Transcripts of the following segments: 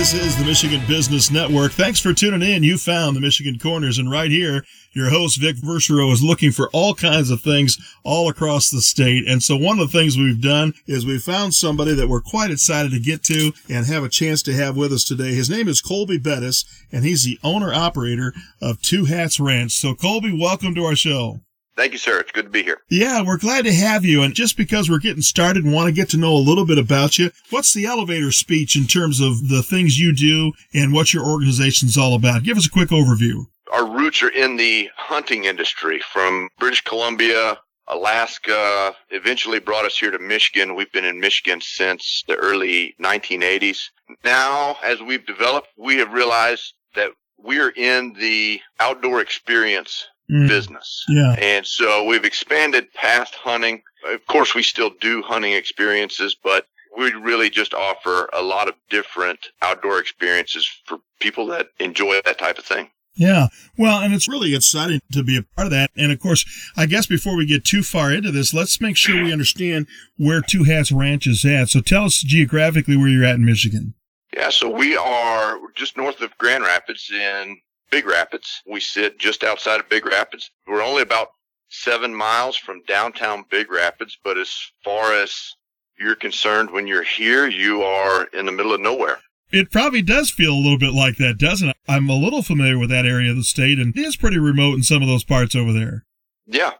This is the Michigan Business Network. Thanks for tuning in. You found the Michigan Corners, and right here, your host Vic Verchereau is looking for all kinds of things all across the state. And so one of the things we've done is we found somebody that we're quite excited to get to and have a chance to have with us today. His name is Colby Bettis, and he's the owner operator of Two Hats Ranch. So Colby, welcome to our show. Thank you, sir. It's good to be here. Yeah, we're glad to have you. And just because we're getting started and want to get to know a little bit about you, what's the elevator speech in terms of the things you do and what your organization's all about? Give us a quick overview. Our roots are in the hunting industry from British Columbia, Alaska, eventually brought us here to Michigan. We've been in Michigan since the early 1980s. Now, as we've developed, we have realized that we're in the outdoor experience mm. business. Yeah. And so we've expanded past hunting. Of course, we still do hunting experiences, but we really just offer a lot of different outdoor experiences for people that enjoy that type of thing. Yeah. Well, and it's really exciting to be a part of that. And of course, I guess before we get too far into this, let's make sure we understand where Two Hats Ranch is at. So tell us geographically where you're at in Michigan. Yeah, so we are just north of Grand Rapids in Big Rapids. We sit just outside of Big Rapids. We're only about seven miles from downtown Big Rapids, but as far as you're concerned, when you're here, you are in the middle of nowhere. It probably does feel a little bit like that, doesn't it? I'm a little familiar with that area of the state, and it is pretty remote in some of those parts over there. Yeah.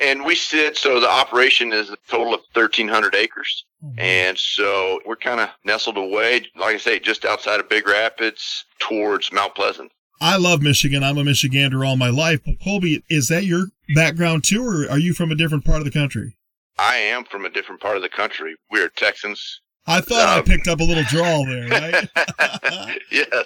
And we sit, so the operation is a total of 1,300 acres. Mm-hmm. And so we're kind of nestled away, like I say, just outside of Big Rapids towards Mount Pleasant. I love Michigan. I'm a Michigander all my life. But Colby, is that your background too, or are you from a different part of the country? I am from a different part of the country. We're Texans. I thought um, I picked up a little drawl there, right? yeah.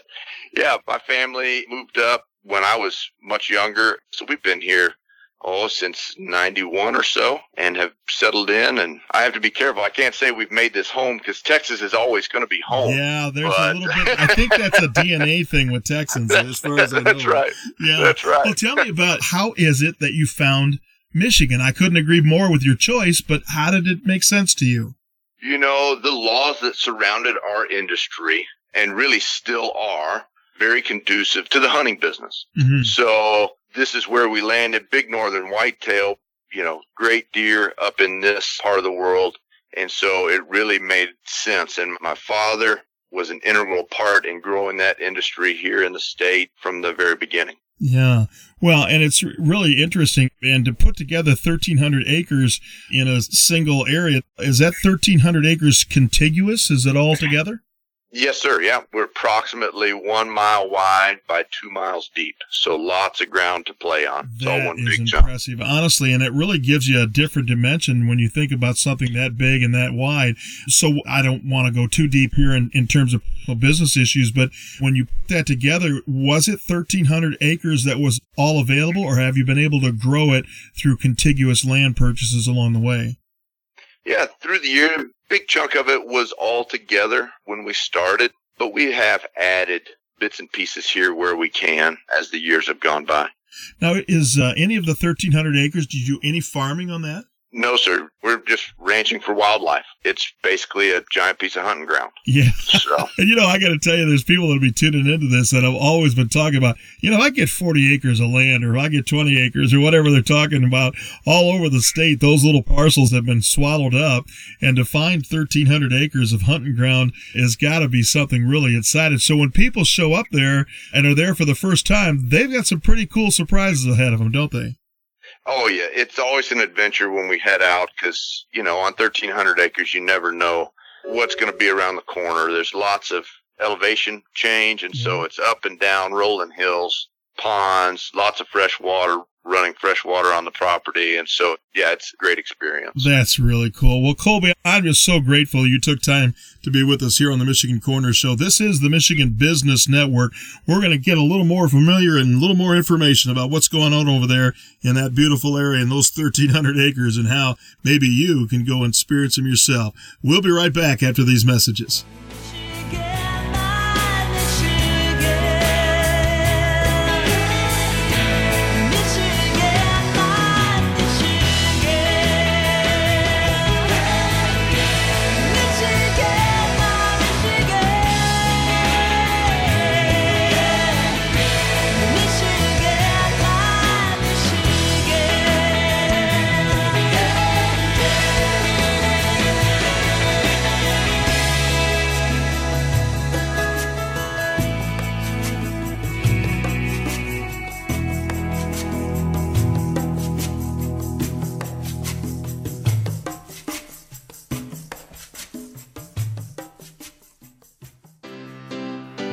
Yeah. My family moved up when I was much younger. So we've been here oh, since 91 or so and have settled in. And I have to be careful. I can't say we've made this home because Texas is always going to be home. Yeah, there's but... a little bit. I think that's a DNA thing with Texans as far as I know. That's right. Yeah. That's right. Well, tell me about how is it that you found Michigan? I couldn't agree more with your choice, but how did it make sense to you? You know, the laws that surrounded our industry and really still are very conducive to the hunting business. Mm-hmm. So this is where we landed big northern whitetail, you know, great deer up in this part of the world. And so it really made sense. And my father was an integral part in growing that industry here in the state from the very beginning. Yeah. Well, and it's really interesting. And to put together 1,300 acres in a single area, is that 1,300 acres contiguous? Is it all together? Yes, sir. Yeah, we're approximately one mile wide by two miles deep, so lots of ground to play on. It's that is impressive, jump. honestly, and it really gives you a different dimension when you think about something that big and that wide. So I don't want to go too deep here in, in terms of business issues, but when you put that together, was it 1,300 acres that was all available, or have you been able to grow it through contiguous land purchases along the way? Yeah, through the year, a big chunk of it was all together when we started, but we have added bits and pieces here where we can as the years have gone by. Now, is uh, any of the 1,300 acres, did you do any farming on that? No, sir. We're just ranching for wildlife. It's basically a giant piece of hunting ground. Yeah. So. and you know, I got to tell you, there's people that'll be tuning into this that have always been talking about, you know, I get 40 acres of land or I get 20 acres or whatever they're talking about all over the state. Those little parcels have been swallowed up. And to find 1,300 acres of hunting ground has got to be something really exciting. So when people show up there and are there for the first time, they've got some pretty cool surprises ahead of them, don't they? Oh yeah, it's always an adventure when we head out because you know on 1,300 acres you never know what's going to be around the corner. There's lots of elevation change, and so mm-hmm. it's up and down, rolling hills, ponds, lots of fresh water, running fresh water on the property. And so, yeah, it's a great experience. That's really cool. Well, Colby, I'm just so grateful you took time to be with us here on the Michigan Corner Show. This is the Michigan Business Network. We're going to get a little more familiar and a little more information about what's going on over there in that beautiful area and those 1,300 acres and how maybe you can go and experience them yourself. We'll be right back after these messages.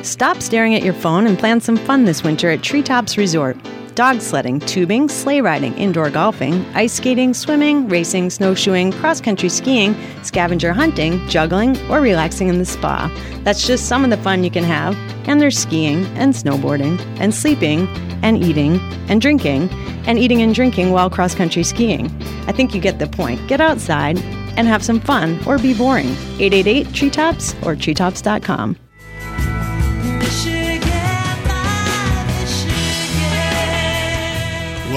Stop staring at your phone and plan some fun this winter at Treetops Resort. Dog sledding, tubing, sleigh riding, indoor golfing, ice skating, swimming, racing, snowshoeing, cross country skiing, scavenger hunting, juggling, or relaxing in the spa. That's just some of the fun you can have. And there's skiing, and snowboarding, and sleeping, and eating, and drinking, and eating and drinking while cross country skiing. I think you get the point. Get outside and have some fun or be boring. 888 Treetops or treetops.com.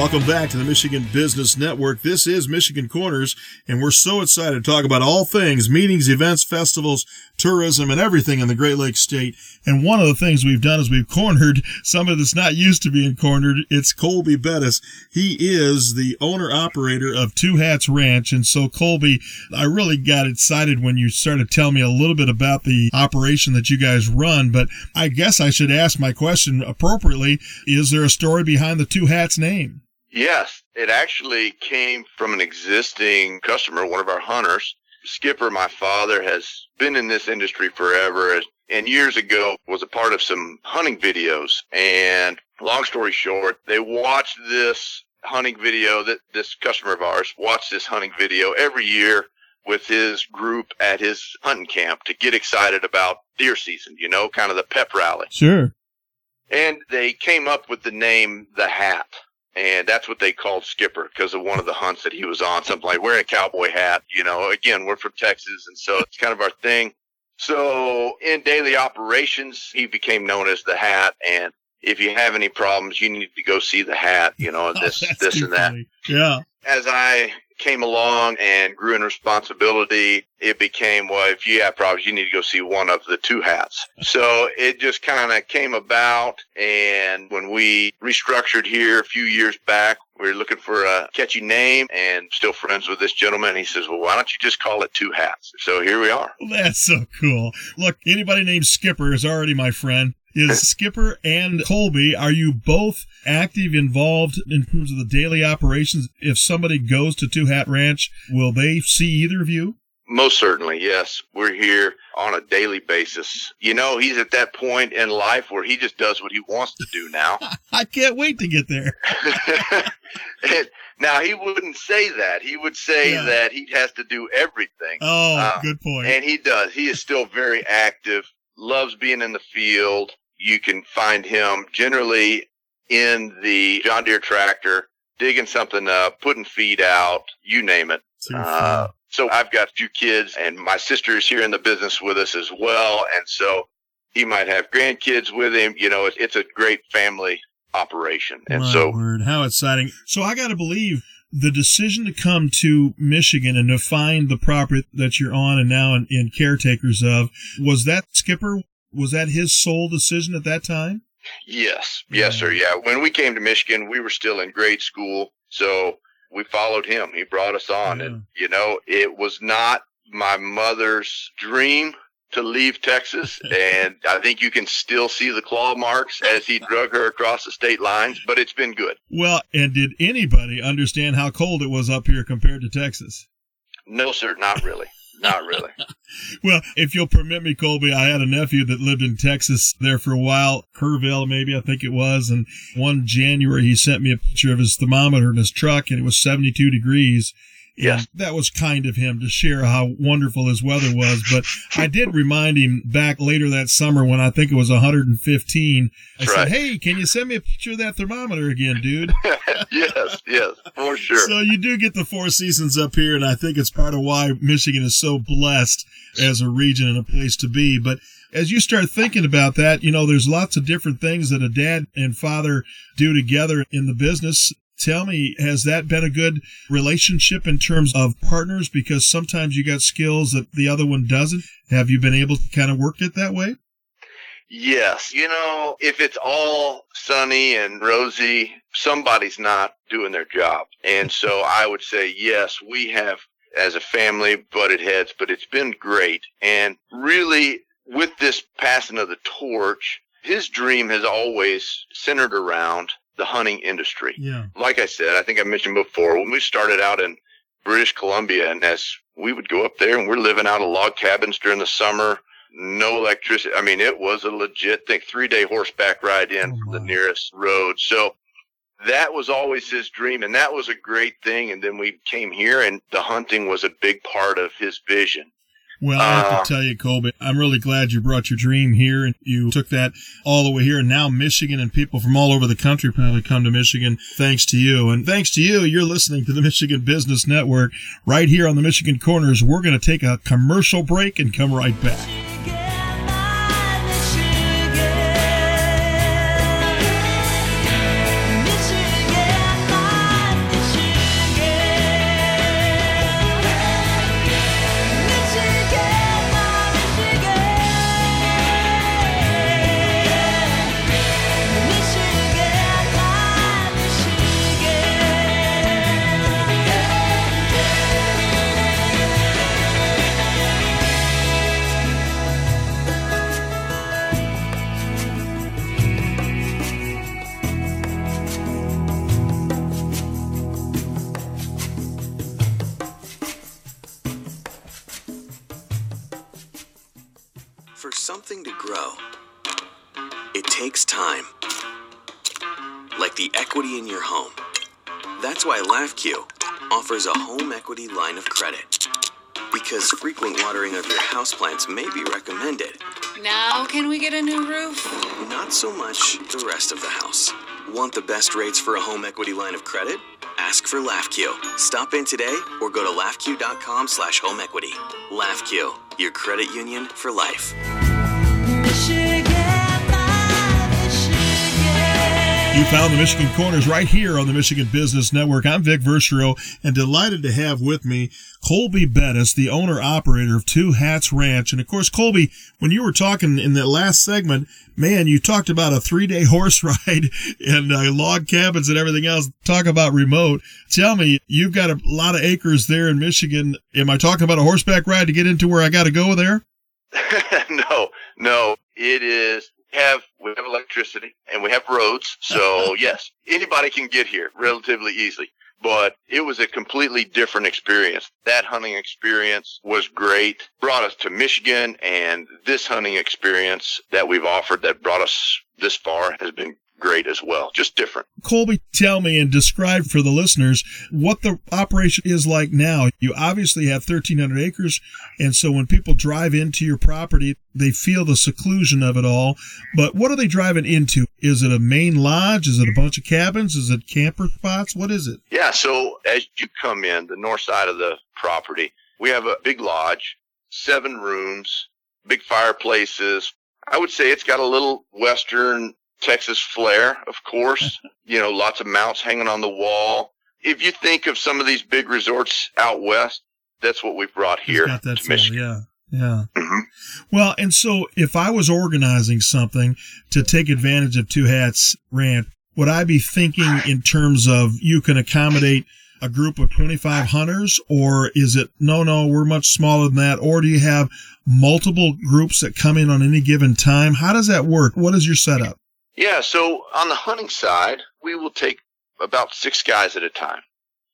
Welcome back to the Michigan Business Network. This is Michigan Corners, and we're so excited to talk about all things meetings, events, festivals, tourism, and everything in the Great Lakes State. And one of the things we've done is we've cornered somebody that's not used to being cornered. It's Colby Bettis. He is the owner operator of Two Hats Ranch. And so, Colby, I really got excited when you started telling me a little bit about the operation that you guys run. But I guess I should ask my question appropriately. Is there a story behind the Two Hats name? Yes, it actually came from an existing customer, one of our hunters. Skipper, my father, has been in this industry forever and years ago was a part of some hunting videos. And long story short, they watched this hunting video that this customer of ours watched this hunting video every year with his group at his hunting camp to get excited about deer season, you know, kind of the pep rally. Sure. And they came up with the name The Hat and that's what they called Skipper because of one of the hunts that he was on, something like wearing a cowboy hat. You know, again, we're from Texas, and so it's kind of our thing. So in daily operations, he became known as the Hat, and if you have any problems, you need to go see the Hat. You know, this, oh, this, and that. Funny. Yeah. As I came along and grew in responsibility, it became, well, if you have problems, you need to go see one of the two hats. So it just kind of came about. And when we restructured here a few years back, we were looking for a catchy name and still friends with this gentleman. He says, well, why don't you just call it two hats? So here we are. That's so cool. Look, anybody named Skipper is already my friend is Skipper and Colby. Are you both active, involved in terms of the daily operations? If somebody goes to Two Hat Ranch, will they see either of you? Most certainly, yes. We're here on a daily basis. You know, he's at that point in life where he just does what he wants to do now. I can't wait to get there. and, now he wouldn't say that. He would say yeah. that he has to do everything. Oh, uh, good point. And he does. He is still very active. Loves being in the field you can find him generally in the John Deere tractor, digging something up, putting feed out, you name it. Uh, so I've got a few kids and my sister is here in the business with us as well. And so he might have grandkids with him. You know, it's, it's a great family operation. And My so word, how exciting. So I got to believe the decision to come to Michigan and to find the property that you're on and now in, in caretakers of, was that Skipper was that his sole decision at that time? Yes, yes, sir. Yeah. When we came to Michigan, we were still in grade school, so we followed him. He brought us on, yeah. and you know, it was not my mother's dream to leave Texas, and I think you can still see the claw marks as he drug her across the state lines, but it's been good. Well, and did anybody understand how cold it was up here compared to Texas? No, sir, not really. Not really. well, if you'll permit me, Colby, I had a nephew that lived in Texas there for a while, Kerrville, maybe I think it was. And one January, he sent me a picture of his thermometer in his truck, and it was 72 degrees. Yes. That was kind of him to share how wonderful his weather was. But I did remind him back later that summer when I think it was 115. I said, Hey, can you send me a picture of that thermometer again, dude? yes, yes, for sure. So you do get the four seasons up here. And I think it's part of why Michigan is so blessed as a region and a place to be. But as you start thinking about that, you know, there's lots of different things that a dad and father do together in the business. Tell me, has that been a good relationship in terms of partners? Because sometimes you got skills that the other one doesn't. Have you been able to kind of work it that way? Yes. You know, if it's all sunny and rosy, somebody's not doing their job. And so I would say, yes, we have as a family butted heads, but it's been great. And really with this passing of the torch, his dream has always centered around the hunting industry. Yeah. Like I said, I think I mentioned before, when we started out in British Columbia and as we would go up there and we're living out of log cabins during the summer, no electricity. I mean, it was a legit thing. Three day horseback ride in Oh, from the nearest road. So that was always his dream, and that was a great thing. And then we came here, and the hunting was a big part of his vision. Well, I have Uh, to tell you, Colby, I'm really glad you brought your dream here and you took that all the way here. And now Michigan and people from all over the country probably come to Michigan thanks to you. And thanks to you, you're listening to the Michigan Business Network right here on the Michigan Corners. We're going to take a commercial break and come right back. Watering of your houseplants may be recommended, Now, can we get a new roof? not so much the rest of the house. Want the best rates for a home equity line of credit? Ask for LAFCU. Stop in today or go to lafcu.com slash home equity. LAFCU, your credit union for life. You found the Michigan Corners right here on the Michigan Business Network. I'm Vic Verchereau and delighted to have with me Colby Bettis, the owner operator of Two Hats Ranch. And of course, Colby, when you were talking in that last segment, man, you talked about a three day horse ride and uh, log cabins and everything else. Talk about remote. Tell me, you've got a lot of acres there in Michigan. Am I talking about a horseback ride to get into where I got to go there? no, no, it is. Have we have electricity and we have roads, so yes, anybody can get here relatively easily. But it was a completely different experience. That hunting experience was great. Brought us to Michigan, and this hunting experience that we've offered that brought us this far has been great as well. Just different. Colby, tell me and describe for the listeners what the operation is like now. You obviously have 1,300 acres, and so when people drive into your property, they feel the seclusion of it all. But what are they driving into? Is it a main lodge? Is it a bunch of cabins? Is it camper spots? What is it? Yeah, so as you come in the north side of the property, we have a big lodge, seven rooms, big fireplaces. I would say it's got a little western Texas flair, of course. you know, lots of mounts hanging on the wall. If you think of some of these big resorts out west, that's what we've brought here got that feel, yeah. Yeah. Mhm. Well, and so if I was organizing something to take advantage of Two Hats Ranch, would I be thinking in terms of you can accommodate a group of 25 hunters or is it no, no, we're much smaller than that? Or do you have multiple groups that come in on any given time? How does that work? What is your setup? Yeah, so on the hunting side, we will take about six guys at a time.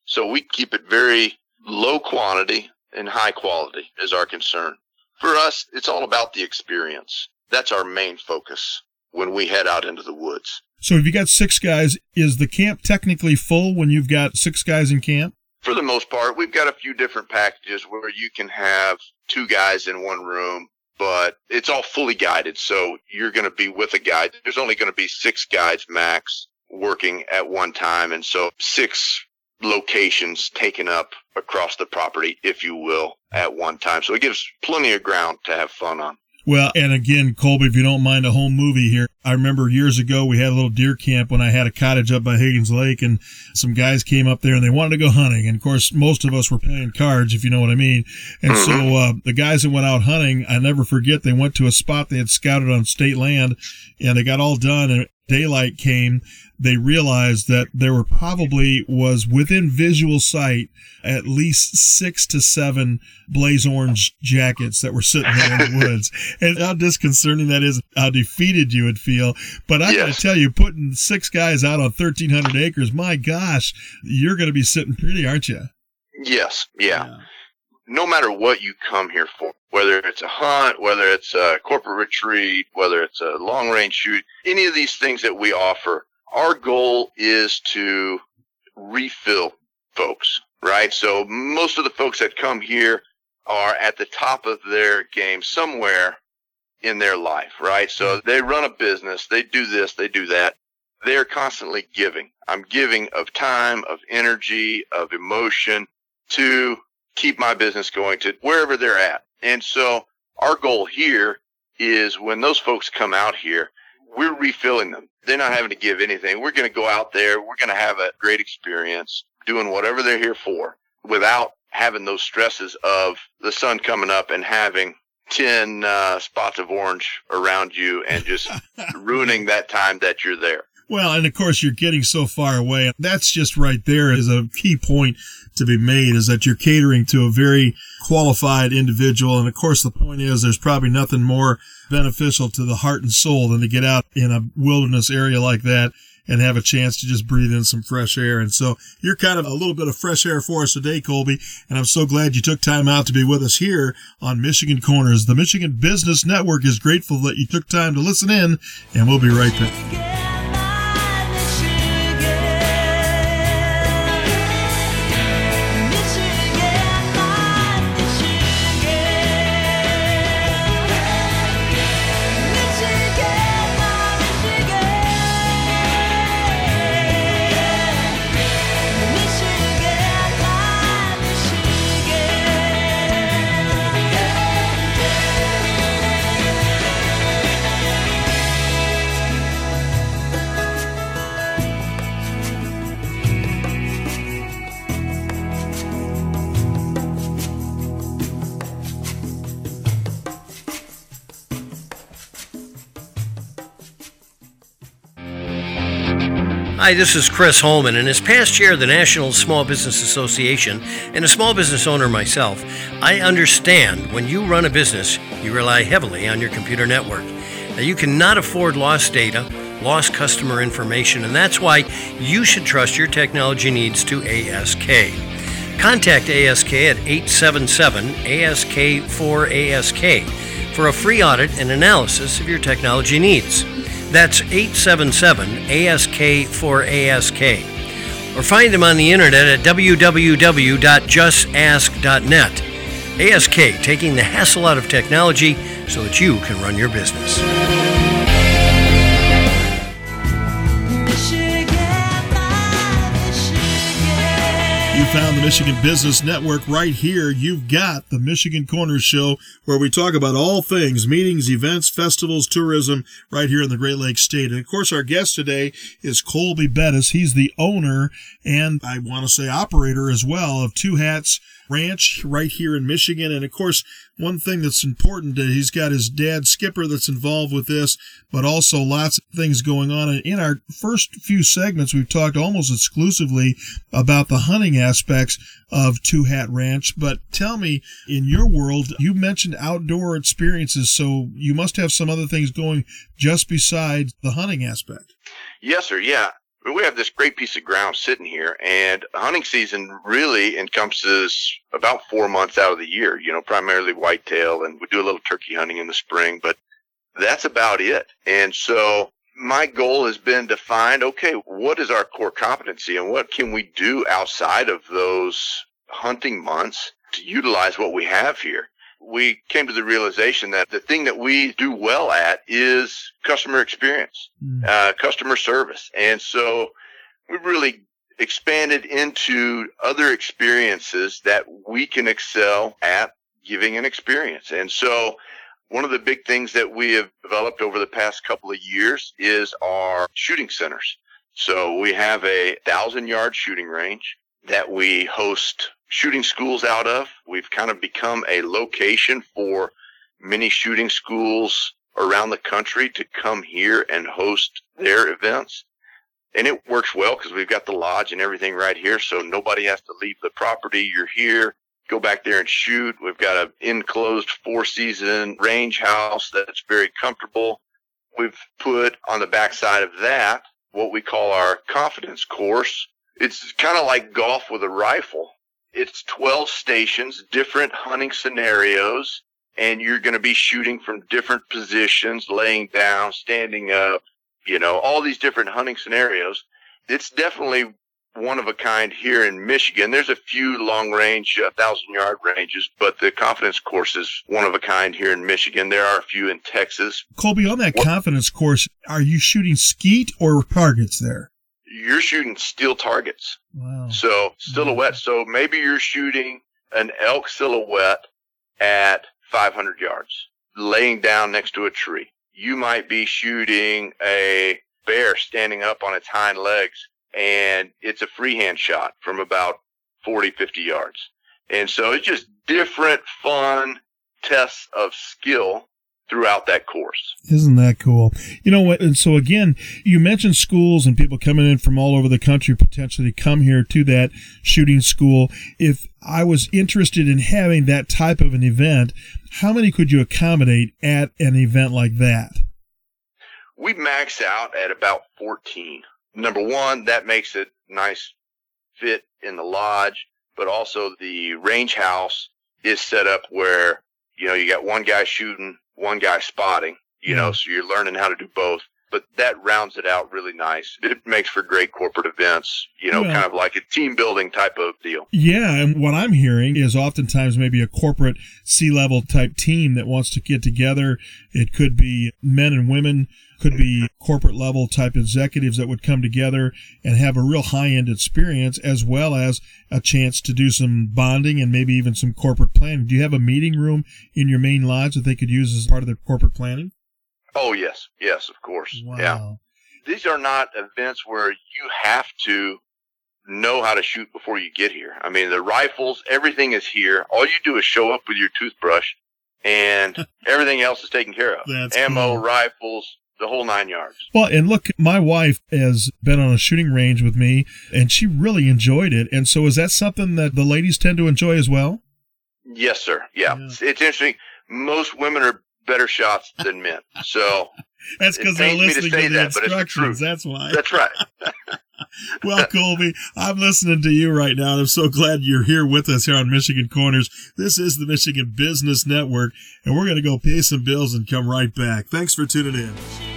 So we keep it very low quantity and high quality is our concern. For us, it's all about the experience. That's our main focus when we head out into the woods. So if you got six guys, is the camp technically full when you've got six guys in camp? For the most part, we've got a few different packages where you can have two guys in one room, but it's all fully guided. So you're going to be with a guide. There's only going to be six guides max working at one time. And so six locations taken up across the property, if you will, at one time. So it gives plenty of ground to have fun on. Well, and again, Colby, if you don't mind a home movie here, I remember years ago we had a little deer camp when I had a cottage up by Higgins Lake, and some guys came up there and they wanted to go hunting. And of course, most of us were playing cards, if you know what I mean. And so uh, the guys that went out hunting, I never forget, they went to a spot they had scouted on state land, and they got all done, and daylight came. They realized that there were probably was within visual sight at least six to seven blaze orange jackets that were sitting there in the woods. And how disconcerting that is, how defeated you would feel. But I gotta tell you, putting six guys out on 1,300 acres, my gosh, you're gonna be sitting pretty, aren't you? Yes. Yeah. No matter what you come here for, whether it's a hunt, whether it's a corporate retreat, whether it's a long range shoot, any of these things that we offer, our goal is to refill folks, right? So most of the folks that come here are at the top of their game somewhere in their life, right? So they run a business, they do this, they do that. They're constantly giving. I'm giving of time, of energy, of emotion to keep my business going to wherever they're at. And so our goal here is when those folks come out here, we're refilling them. They're not having to give anything. We're going to go out there. We're going to have a great experience doing whatever they're here for without having those stresses of the sun coming up and having 10 uh, spots of orange around you and just ruining that time that you're there. Well, and of course, you're getting so far away. That's just right there is a key point to be made is that you're catering to a very qualified individual. And of course, the point is there's probably nothing more beneficial to the heart and soul than to get out in a wilderness area like that and have a chance to just breathe in some fresh air. And so you're kind of a little bit of fresh air for us today, Colby. And I'm so glad you took time out to be with us here on Michigan Corners. The Michigan Business Network is grateful that you took time to listen in, and we'll be right back. Hi, this is Chris Holman, and as past chair of the National Small Business Association and a small business owner myself, I understand when you run a business, you rely heavily on your computer network. Now, you cannot afford lost data, lost customer information, and that's why you should trust your technology needs to ASK. Contact ASK at 877 ASK 4 ASK for a free audit and analysis of your technology needs. That's 877 ASK for ASK. Or find them on the internet at www.justask.net. ASK, taking the hassle out of technology so that you can run your business. The Michigan Business Network right here. You've got the Michigan Corner Show where we talk about all things meetings, events, festivals, tourism right here in the Great Lakes State. And of course, our guest today is Colby Bettis. He's the owner and I want to say operator as well of Two Hats Ranch right here in Michigan. And of course, one thing that's important, uh, he's got his dad Skipper that's involved with this, but also lots of things going on. And in our first few segments, we've talked almost exclusively about the hunting aspects of Two Hat Ranch. But tell me, in your world, you mentioned outdoor experiences, so you must have some other things going just besides the hunting aspect. Yes, sir. Yeah we have this great piece of ground sitting here and hunting season really encompasses about four months out of the year, you know, primarily whitetail and we do a little turkey hunting in the spring, but that's about it. And so my goal has been to find, okay, what is our core competency and what can we do outside of those hunting months to utilize what we have here? We came to the realization that the thing that we do well at is customer experience, mm. uh, customer service. And so we really expanded into other experiences that we can excel at giving an experience. And so one of the big things that we have developed over the past couple of years is our shooting centers. So we have a thousand yard shooting range that we host shooting schools out of. We've kind of become a location for many shooting schools around the country to come here and host their events. And it works well because we've got the lodge and everything right here. So nobody has to leave the property. You're here, go back there and shoot. We've got an enclosed four season range house that's very comfortable. We've put on the backside of that what we call our confidence course. It's kind of like golf with a rifle it's 12 stations, different hunting scenarios, and you're going to be shooting from different positions, laying down, standing up, you know, all these different hunting scenarios. It's definitely one of a kind here in Michigan. There's a few long range, uh, thousand yard ranges, but the confidence course is one of a kind here in Michigan. There are a few in Texas. Colby, on that what? confidence course, are you shooting skeet or targets there? You're shooting steel targets. Wow. So silhouette. So maybe you're shooting an elk silhouette at 500 yards, laying down next to a tree. You might be shooting a bear standing up on its hind legs and it's a freehand shot from about 40, 50 yards. And so it's just different fun tests of skill throughout that course. Isn't that cool? You know what? And so again, you mentioned schools and people coming in from all over the country potentially come here to that shooting school. If I was interested in having that type of an event, how many could you accommodate at an event like that? We max out at about 14 number one, that makes it nice fit in the lodge, but also the range house is set up where, you know, you got one guy shooting, one guy spotting, you know, so you're learning how to do both. But that rounds it out really nice. It makes for great corporate events, you know, kind of like a team building type of deal. Yeah. And what I'm hearing is oftentimes maybe a corporate C level type team that wants to get together. It could be men and women could be corporate level type executives that would come together and have a real high end experience as well as a chance to do some bonding and maybe even some corporate planning. Do you have a meeting room in your main lodge that they could use as part of their corporate planning? Oh, yes. Yes, of course. Wow. Yeah. These are not events where you have to know how to shoot before you get here. I mean, the rifles, everything is here. All you do is show up with your toothbrush and everything else is taken care of. That's Ammo, cool. rifles, the whole nine yards. Well, and look, my wife has been on a shooting range with me, and she really enjoyed it. And so, is that something that the ladies tend to enjoy as well? Yes, sir. Yeah, yeah. It's, it's interesting. Most women are better shots than men, so that's because they're listening to, to the that, instructions. That's why. That's right. well, Colby, I'm listening to you right now, and I'm so glad you're here with us here on Michigan Corners. This is the Michigan Business Network, and we're going to go pay some bills and come right back. Thanks for tuning in.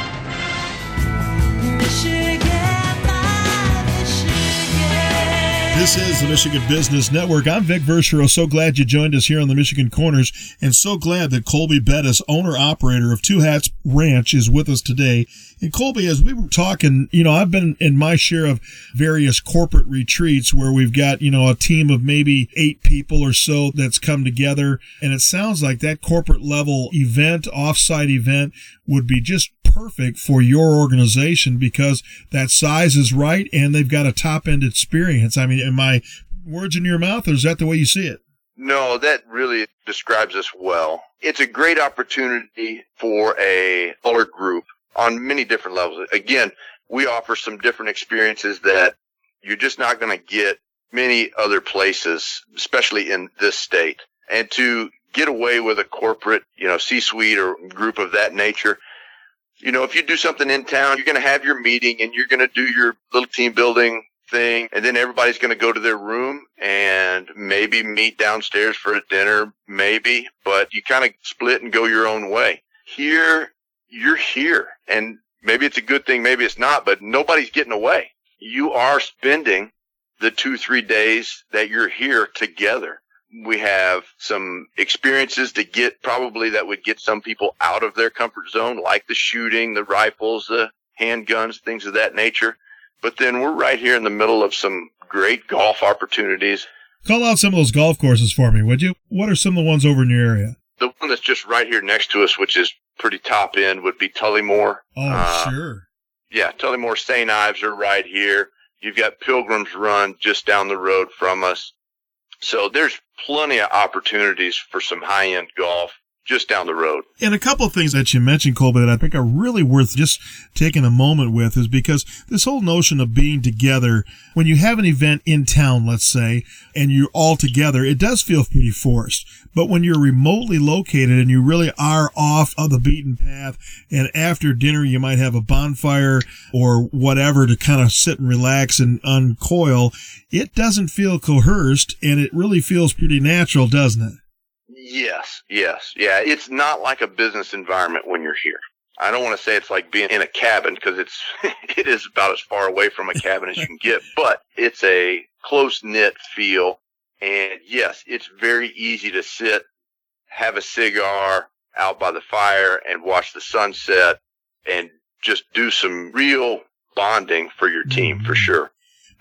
This is the Michigan Business Network. I'm Vic Verchereau. So glad you joined us here on the Michigan Corners, and so glad that Colby Bettis, owner operator of Two Hats Ranch, is with us today. And Colby, as we were talking, you know, I've been in my share of various corporate retreats where we've got, you know, a team of maybe eight people or so that's come together. And it sounds like that corporate level event, offsite event would be just perfect for your organization because that size is right and they've got a top end experience. I mean, am I words in your mouth or is that the way you see it? No, that really describes us well. It's a great opportunity for a fuller group on many different levels. Again, we offer some different experiences that you're just not going to get many other places, especially in this state. And to get away with a corporate, you know, C-suite or group of that nature, you know, if you do something in town, you're going to have your meeting and you're going to do your little team building thing. And then everybody's going to go to their room and maybe meet downstairs for a dinner, maybe, but you kind of split and go your own way. Here, you're here and maybe it's a good thing, maybe it's not, but nobody's getting away. You are spending the two, three days that you're here together. We have some experiences to get probably that would get some people out of their comfort zone, like the shooting, the rifles, the handguns, things of that nature. But then we're right here in the middle of some great golf opportunities. Call out some of those golf courses for me, would you? What are some of the ones over in your area? The one that's just right here next to us, which is pretty top end, would be Tullymore. Oh, uh, sure. Yeah, Tullymore St. Ives are right here. You've got Pilgrim's Run just down the road from us. So there's plenty of opportunities for some high end golf just down the road. And a couple of things that you mentioned, Colby, that I think are really worth just taking a moment with is because this whole notion of being together, when you have an event in town, let's say, and you're all together, it does feel pretty forced. But when you're remotely located and you really are off of the beaten path, and after dinner you might have a bonfire or whatever to kind of sit and relax and uncoil, it doesn't feel coerced and it really feels pretty natural, doesn't it? Yes, yes, yeah. It's not like a business environment when you're here. I don't want to say it's like being in a cabin because it's it is about as far away from a cabin as you can get, but it's a close knit feel. And yes, it's very easy to sit, have a cigar out by the fire and watch the sunset and just do some real bonding for your team for mm-hmm. sure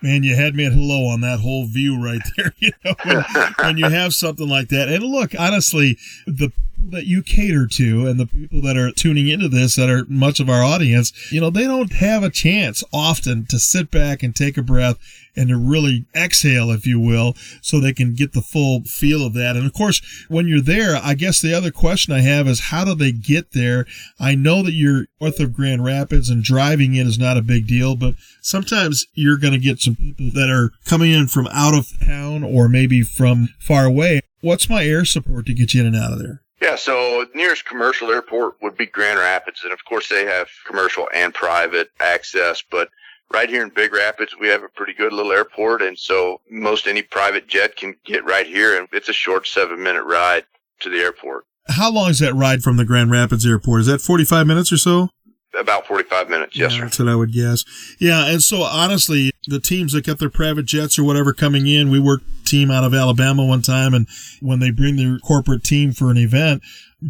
man, you had me at hello on that whole view right there. You know, when, when, you have something like that. And look, honestly, the that you cater to and the people that are tuning into this that are much of our audience, you know, they don't have a chance often to sit back and take a breath and to really exhale, if you will, so they can get the full feel of that. And of course, when you're there, I guess the other question I have is how do they get there? I know that you're north of Grand Rapids and driving in is not a big deal, but sometimes you're going to get some people that are coming in from out of town or maybe from far away. What's my air support to get you in and out of there? Yeah, so nearest commercial airport would be Grand Rapids, and of course they have commercial and private access. But right here in Big Rapids, we have a pretty good little airport, and so most any private jet can get right here, and it's a short seven-minute ride to the airport. How long is that ride from the Grand Rapids airport? Is that forty-five minutes or so? About 45 minutes, yes, yeah. That's what I would guess. Yeah, and so honestly, the teams that got their private jets or whatever coming in, we worked team out of Alabama one time, and when they bring their corporate team for an event,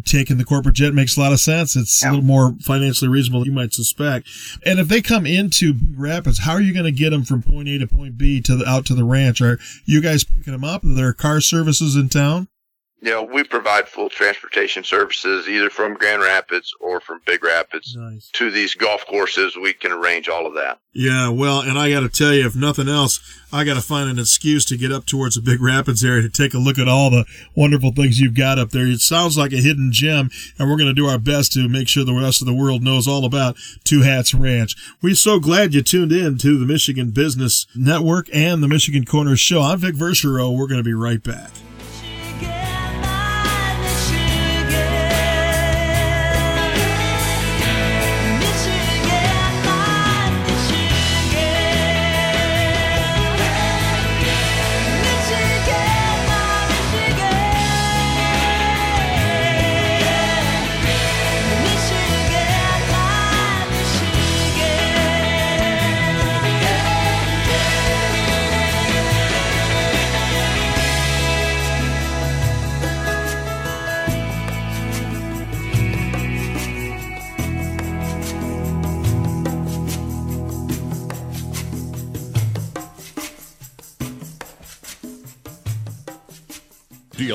taking the corporate jet makes a lot of sense. It's yeah. a little more financially reasonable, you might suspect. And if they come into Rapids, how are you going to get them from point A to point B to the, out to the ranch? Are you guys picking them up? Are there car services in town? You know, we provide full transportation services either from Grand Rapids or from Big Rapids nice. to these golf courses. We can arrange all of that. Yeah, well, and I got to tell you, if nothing else, I got to find an excuse to get up towards the Big Rapids area to take a look at all the wonderful things you've got up there. It sounds like a hidden gem, and we're going to do our best to make sure the rest of the world knows all about Two Hats Ranch. We're so glad you tuned in to the Michigan Business Network and the Michigan Corner Show. I'm Vic Verchereau. We're going to be right back.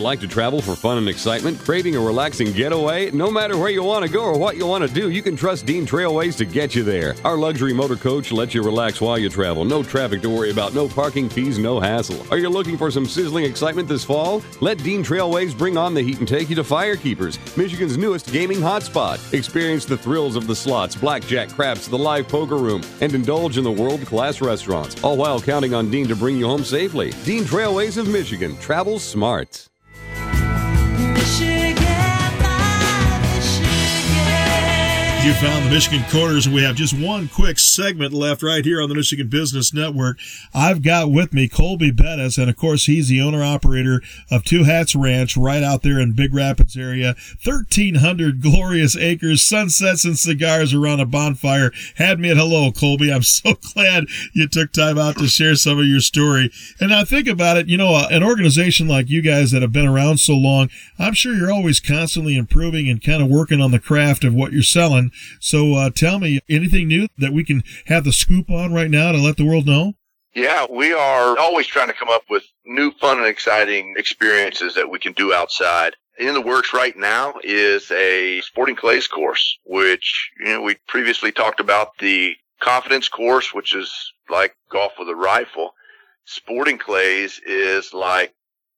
Like to travel for fun and excitement? Craving a relaxing getaway? No matter where you want to go or what you want to do, you can trust Dean Trailways to get you there. Our luxury motor coach lets you relax while you travel. No traffic to worry about, no parking fees, no hassle. Are you looking for some sizzling excitement this fall? Let Dean Trailways bring on the heat and take you to Firekeepers, Michigan's newest gaming hotspot. Experience the thrills of the slots, blackjack, craps, the live poker room, and indulge in the world class restaurants, all while counting on Dean to bring you home safely. Dean Trailways of Michigan. Travel smart. You found the Michigan Corners, and we have just one quick segment left right here on the Michigan Business Network. I've got with me Colby Bettis, and of course, he's the owner operator of Two Hats Ranch right out there in Big Rapids area. 1,300 glorious acres, sunsets and cigars around a bonfire. Had me at hello, Colby. I'm so glad you took time out to share some of your story. And I think about it, you know, an organization like you guys that have been around so long, I'm sure you're always constantly improving and kind of working on the craft of what you're selling. So uh, tell me anything new that we can have the scoop on right now to let the world know? Yeah, we are always trying to come up with new, fun, and exciting experiences that we can do outside. In the works right now is a sporting clays course, which, you know, we previously talked about the confidence course, which is like golf with a rifle. Sporting clays is like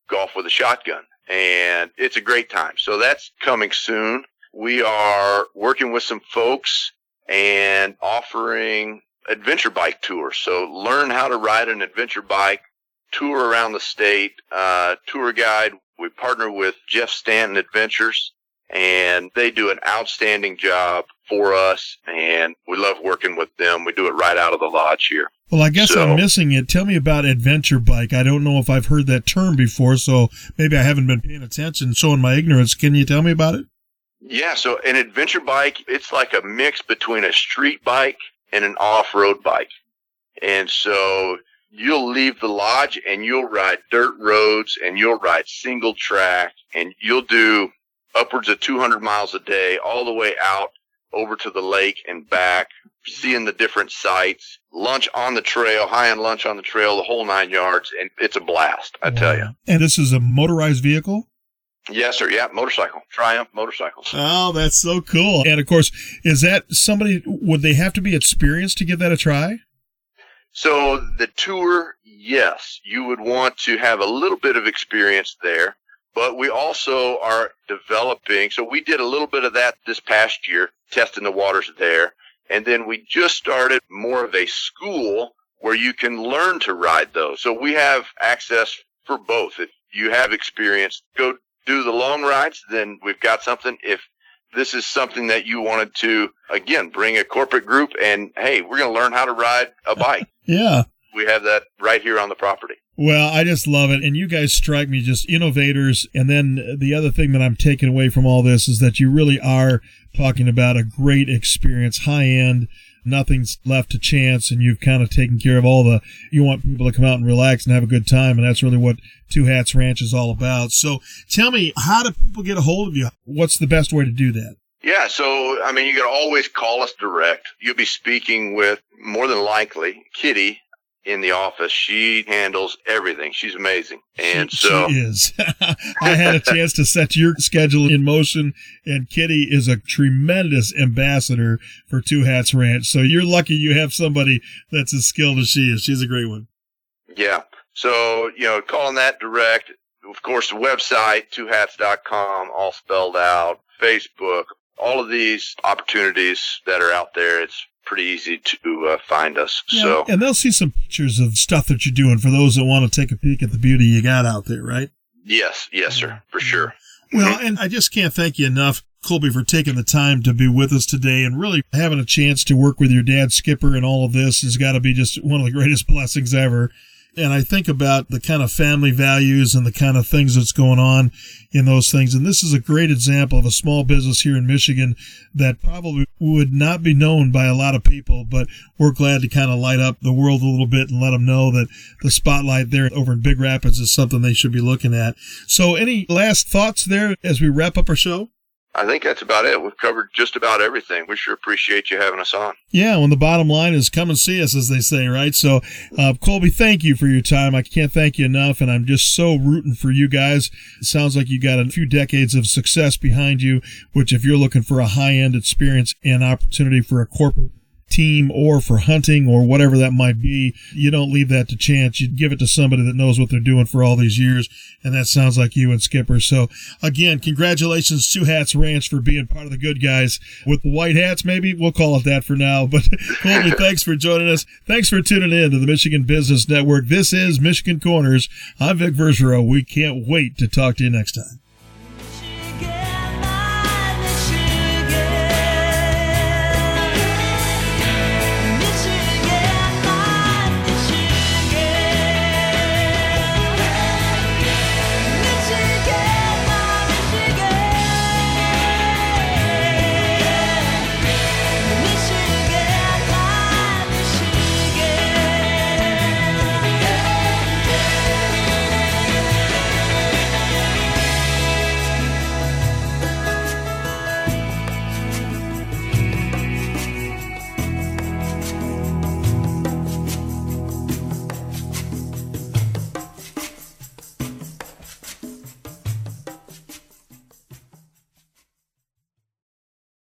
golf with a shotgun and it's a great time. So that's coming soon. We are working with some folks and offering adventure bike tours. So learn how to ride an adventure bike, tour around the state, uh, tour guide. We partner with Jeff Stanton Adventures and they do an outstanding job for us and we love working with them. We do it right out of the lodge here. Well, I guess so, I'm missing it. Tell me about adventure bike. I don't know if I've heard that term before, so maybe I haven't been paying attention, showing my ignorance. Can you tell me about it? Yeah, so an adventure bike, it's like a mix between a street bike and an off-road bike. And so you'll leave the lodge and you'll ride dirt roads and you'll ride single track and you'll do upwards of 200 miles a day all the way out over to the lake and back, seeing the different sites, lunch on the trail, high end lunch on the trail, the whole nine yards. And it's a blast, I wow. tell you. And this is a motorized vehicle? Yes, sir. Yeah, motorcycle. Triumph motorcycles. Oh, that's so cool. And of course, is that somebody, would they have to be experienced to give that a try? So the tour, yes, you would want to have a little bit of experience there, but we also are developing. So we did a little bit of that this past year, testing the waters there. And then we just started more of a school where you can learn to ride those. So we have access for both. If you have experience, go do the long rides, then we've got something. If this is something that you wanted to, again, bring a corporate group and, hey, we're going to learn how to ride a bike. yeah. We have that right here on the property. Well, I just love it. And you guys strike me just innovators. And then the other thing that I'm taking away from all this is that you really are talking about a great experience, high end nothing's left to chance and you've kind of taken care of all the you want people to come out and relax and have a good time and that's really what two hats ranch is all about. So tell me how do people get a hold of you? What's the best way to do that? Yeah so i mean you can always call us direct. You'll be speaking with more than likely kitty in the office. She handles everything. She's amazing. And so she is. I had a chance to set your schedule in motion and Kitty is a tremendous ambassador for Two Hats Ranch. So you're lucky you have somebody that's as skilled as she is. She's a great one. Yeah. So, you know, calling that direct, of course, the website, twohats.com, all spelled out, Facebook, all of these opportunities that are out there. It's pretty easy to uh, find us. Yeah, so, and they'll see some pictures of stuff that you're doing for those that want to take a peek at the beauty you got out there, right? Yes, yes, sir, for sure. Well, mm-hmm. and I just can't thank you enough, Colby, for taking the time to be with us today and really having a chance to work with your dad, Skipper, and all of this has got to be just one of the greatest blessings ever and I think about the kind of family values and the kind of things that's going on in those things. And this is a great example of a small business here in Michigan that probably would not be known by a lot of people, but we're glad to kind of light up the world a little bit and let them know that the spotlight there over in Big Rapids is something they should be looking at. So any last thoughts there as we wrap up our show? I think that's about it. We've covered just about everything. We sure appreciate you having us on. Yeah, when the bottom line is come and see us, as they say, right? So, uh, Colby, thank you for your time. I can't thank you enough, and I'm just so rooting for you guys. It sounds like you got a few decades of success behind you, which, if you're looking for a high end experience and opportunity for a corporate team or for hunting or whatever that might be, you don't leave that to chance. You give it to somebody that knows what they're doing for all these years. And that sounds like you and Skipper. So again, congratulations Two Hats Ranch for being part of the good guys with white hats. Maybe we'll call it that for now. But Colby, thanks for joining us. Thanks for tuning in to the Michigan Business Network. This is Michigan Corners. I'm Vic Verchereau. We can't wait to talk to you next time.